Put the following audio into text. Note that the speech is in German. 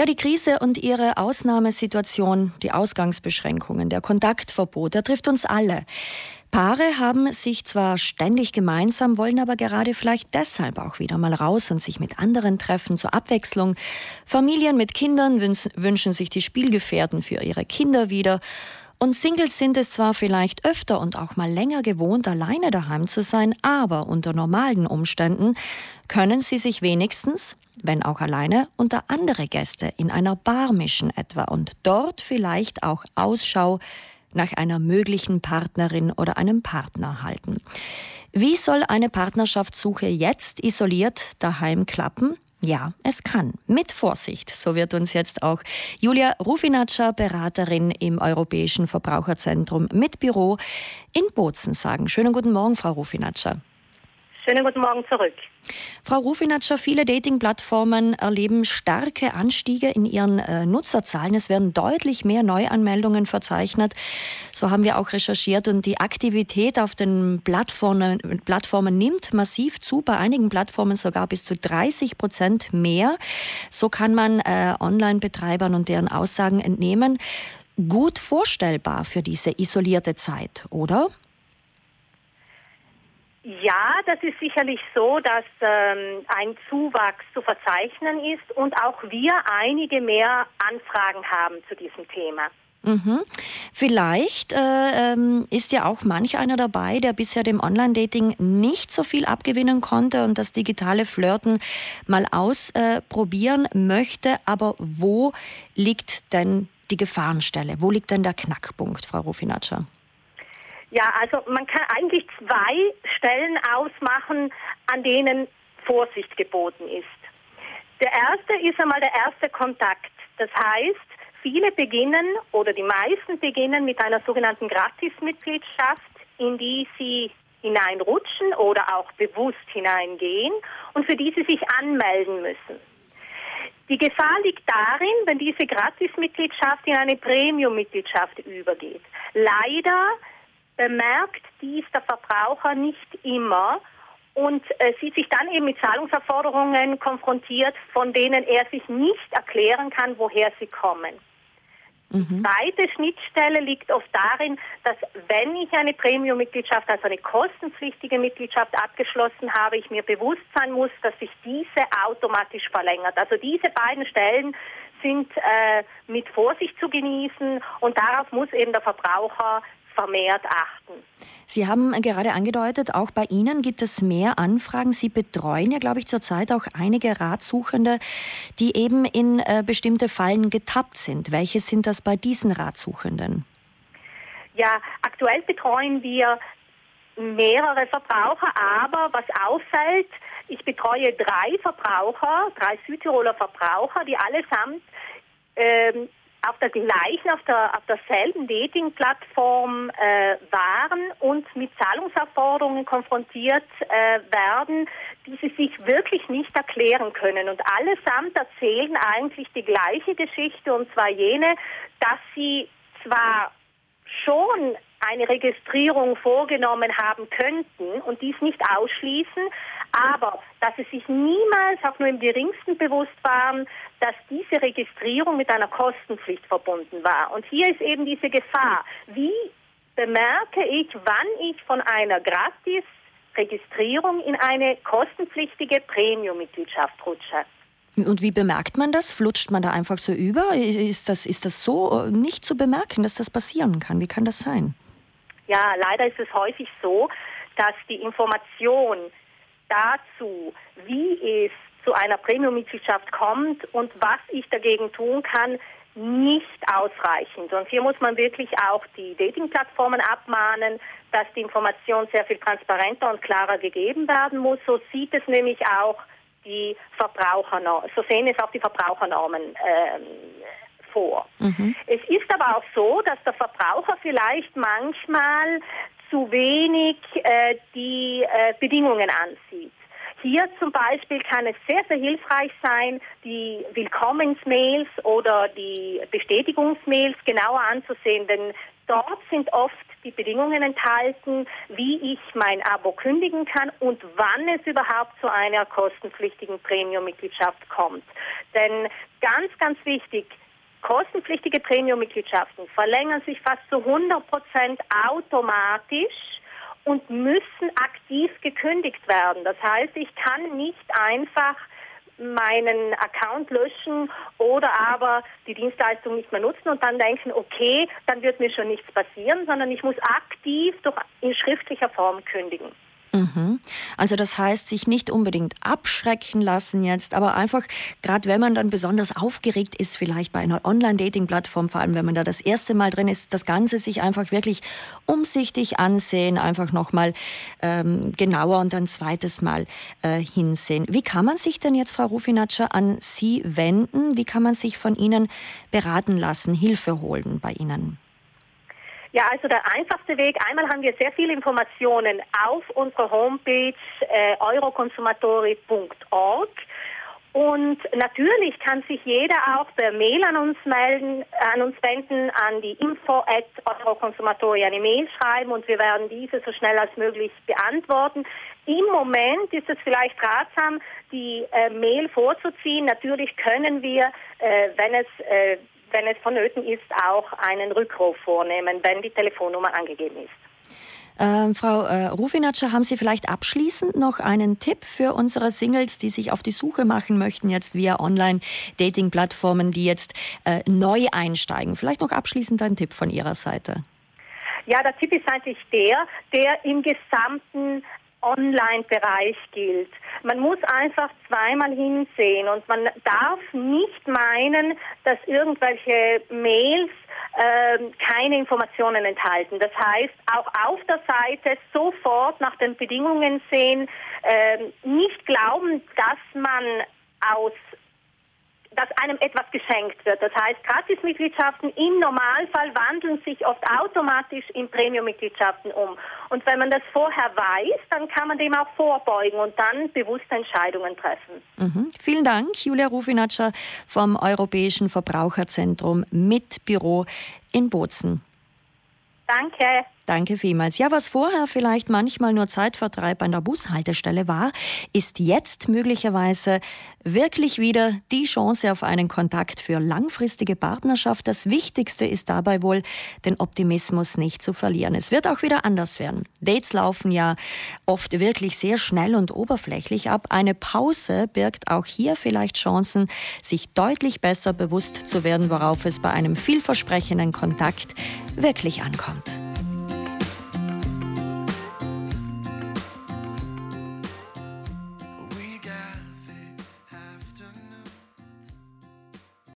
Ja, die Krise und ihre Ausnahmesituation, die Ausgangsbeschränkungen, der Kontaktverbot, der trifft uns alle. Paare haben sich zwar ständig gemeinsam, wollen aber gerade vielleicht deshalb auch wieder mal raus und sich mit anderen treffen zur Abwechslung. Familien mit Kindern wünschen sich die Spielgefährten für ihre Kinder wieder. Und Singles sind es zwar vielleicht öfter und auch mal länger gewohnt, alleine daheim zu sein, aber unter normalen Umständen können sie sich wenigstens, wenn auch alleine, unter andere Gäste in einer Bar mischen etwa und dort vielleicht auch Ausschau nach einer möglichen Partnerin oder einem Partner halten. Wie soll eine Partnerschaftssuche jetzt isoliert daheim klappen? Ja, es kann. Mit Vorsicht. So wird uns jetzt auch Julia Rufinatscher, Beraterin im Europäischen Verbraucherzentrum mit Büro in Bozen sagen. Schönen guten Morgen, Frau Rufinatscher. Schönen guten Morgen zurück. Frau Rufinatscher, viele Dating-Plattformen erleben starke Anstiege in ihren äh, Nutzerzahlen. Es werden deutlich mehr Neuanmeldungen verzeichnet. So haben wir auch recherchiert. Und die Aktivität auf den Plattformen, Plattformen nimmt massiv zu, bei einigen Plattformen sogar bis zu 30 Prozent mehr. So kann man äh, Online-Betreibern und deren Aussagen entnehmen. Gut vorstellbar für diese isolierte Zeit, oder? Ja, das ist sicherlich so, dass ähm, ein Zuwachs zu verzeichnen ist und auch wir einige mehr Anfragen haben zu diesem Thema. Mhm. Vielleicht äh, ähm, ist ja auch manch einer dabei, der bisher dem Online-Dating nicht so viel abgewinnen konnte und das digitale Flirten mal ausprobieren äh, möchte. Aber wo liegt denn die Gefahrenstelle? Wo liegt denn der Knackpunkt, Frau Rufinatscher? Ja, also man kann eigentlich zwei Stellen ausmachen, an denen Vorsicht geboten ist. Der erste ist einmal der erste Kontakt. Das heißt, viele beginnen oder die meisten beginnen mit einer sogenannten Gratismitgliedschaft, in die sie hineinrutschen oder auch bewusst hineingehen und für die sie sich anmelden müssen. Die Gefahr liegt darin, wenn diese Gratismitgliedschaft in eine Premium-Mitgliedschaft übergeht. Leider bemerkt dies der Verbraucher nicht immer und äh, sieht sich dann eben mit Zahlungserforderungen konfrontiert, von denen er sich nicht erklären kann, woher sie kommen. Mhm. Zweite Schnittstelle liegt oft darin, dass wenn ich eine Premium-Mitgliedschaft, also eine kostenpflichtige Mitgliedschaft abgeschlossen habe, ich mir bewusst sein muss, dass sich diese automatisch verlängert. Also diese beiden Stellen sind äh, mit Vorsicht zu genießen und darauf muss eben der Verbraucher vermehrt achten. Sie haben gerade angedeutet, auch bei Ihnen gibt es mehr Anfragen. Sie betreuen ja, glaube ich, zurzeit auch einige Ratsuchende, die eben in äh, bestimmte Fallen getappt sind. Welche sind das bei diesen Ratsuchenden? Ja, aktuell betreuen wir mehrere Verbraucher, aber was auffällt, ich betreue drei Verbraucher, drei Südtiroler Verbraucher, die allesamt ähm, auf der gleichen, auf, der, auf derselben Dating-Plattform äh, waren und mit Zahlungserforderungen konfrontiert äh, werden, die sie sich wirklich nicht erklären können. Und allesamt erzählen eigentlich die gleiche Geschichte, und zwar jene, dass sie zwar schon eine Registrierung vorgenommen haben könnten und dies nicht ausschließen, aber dass sie sich niemals auch nur im geringsten bewusst waren, dass diese Registrierung mit einer Kostenpflicht verbunden war. Und hier ist eben diese Gefahr. Wie bemerke ich, wann ich von einer Gratis-Registrierung in eine kostenpflichtige Premium-Mitgliedschaft rutsche? Und wie bemerkt man das? Flutscht man da einfach so über? Ist das, ist das so äh, nicht zu bemerken, dass das passieren kann? Wie kann das sein? Ja, leider ist es häufig so, dass die Information dazu, wie es zu einer Premium-Mitgliedschaft kommt und was ich dagegen tun kann, nicht ausreichend. Und hier muss man wirklich auch die Dating-Plattformen abmahnen, dass die Information sehr viel transparenter und klarer gegeben werden muss. So sieht es nämlich auch die Verbrauchernormen, so sehen es auch die Verbrauchernormen ähm, vor. Mhm. Es ist aber auch so, dass der Verbraucher vielleicht manchmal zu wenig äh, die äh, Bedingungen ansieht. Hier zum Beispiel kann es sehr, sehr hilfreich sein, die Willkommensmails oder die Bestätigungsmails genauer anzusehen, denn dort sind oft die Bedingungen enthalten, wie ich mein Abo kündigen kann und wann es überhaupt zu einer kostenpflichtigen Premium-Mitgliedschaft kommt. Denn ganz, ganz wichtig, kostenpflichtige Premium-Mitgliedschaften verlängern sich fast zu 100 Prozent automatisch und müssen aktiv gekündigt werden. Das heißt, ich kann nicht einfach meinen Account löschen oder aber die Dienstleistung nicht mehr nutzen und dann denken, okay, dann wird mir schon nichts passieren, sondern ich muss aktiv durch in schriftlicher Form kündigen. Mhm. Also das heißt, sich nicht unbedingt abschrecken lassen jetzt, aber einfach, gerade wenn man dann besonders aufgeregt ist, vielleicht bei einer Online-Dating-Plattform, vor allem wenn man da das erste Mal drin ist, das Ganze sich einfach wirklich umsichtig ansehen, einfach nochmal ähm, genauer und ein zweites Mal äh, hinsehen. Wie kann man sich denn jetzt, Frau Rufinatscher, an Sie wenden? Wie kann man sich von Ihnen beraten lassen, Hilfe holen bei Ihnen? Ja, also der einfachste Weg, einmal haben wir sehr viele Informationen auf unserer Homepage äh, euroconsumatori.org. Und natürlich kann sich jeder auch per Mail an uns melden, an uns wenden, an die info at Euroconsumatori eine Mail schreiben und wir werden diese so schnell als möglich beantworten. Im Moment ist es vielleicht ratsam, die äh, Mail vorzuziehen. Natürlich können wir, äh, wenn es äh, wenn es vonnöten ist, auch einen Rückruf vornehmen, wenn die Telefonnummer angegeben ist. Ähm, Frau äh, Rufinatscher, haben Sie vielleicht abschließend noch einen Tipp für unsere Singles, die sich auf die Suche machen möchten, jetzt via Online-Dating-Plattformen, die jetzt äh, neu einsteigen? Vielleicht noch abschließend ein Tipp von Ihrer Seite. Ja, der Tipp ist eigentlich der, der im gesamten Online-Bereich gilt. Man muss einfach zweimal hinsehen und man darf nicht meinen, dass irgendwelche Mails äh, keine Informationen enthalten. Das heißt, auch auf der Seite sofort nach den Bedingungen sehen, äh, nicht glauben, dass man aus dass einem etwas geschenkt wird. Das heißt, Gratismitgliedschaften im Normalfall wandeln sich oft automatisch in Premium-Mitgliedschaften um. Und wenn man das vorher weiß, dann kann man dem auch vorbeugen und dann bewusste Entscheidungen treffen. Mhm. Vielen Dank, Julia Rufinatscher vom Europäischen Verbraucherzentrum mit Büro in Bozen. Danke. Danke vielmals. Ja, was vorher vielleicht manchmal nur Zeitvertreib an der Bushaltestelle war, ist jetzt möglicherweise wirklich wieder die Chance auf einen Kontakt für langfristige Partnerschaft. Das Wichtigste ist dabei wohl, den Optimismus nicht zu verlieren. Es wird auch wieder anders werden. Dates laufen ja oft wirklich sehr schnell und oberflächlich ab. Eine Pause birgt auch hier vielleicht Chancen, sich deutlich besser bewusst zu werden, worauf es bei einem vielversprechenden Kontakt wirklich ankommt.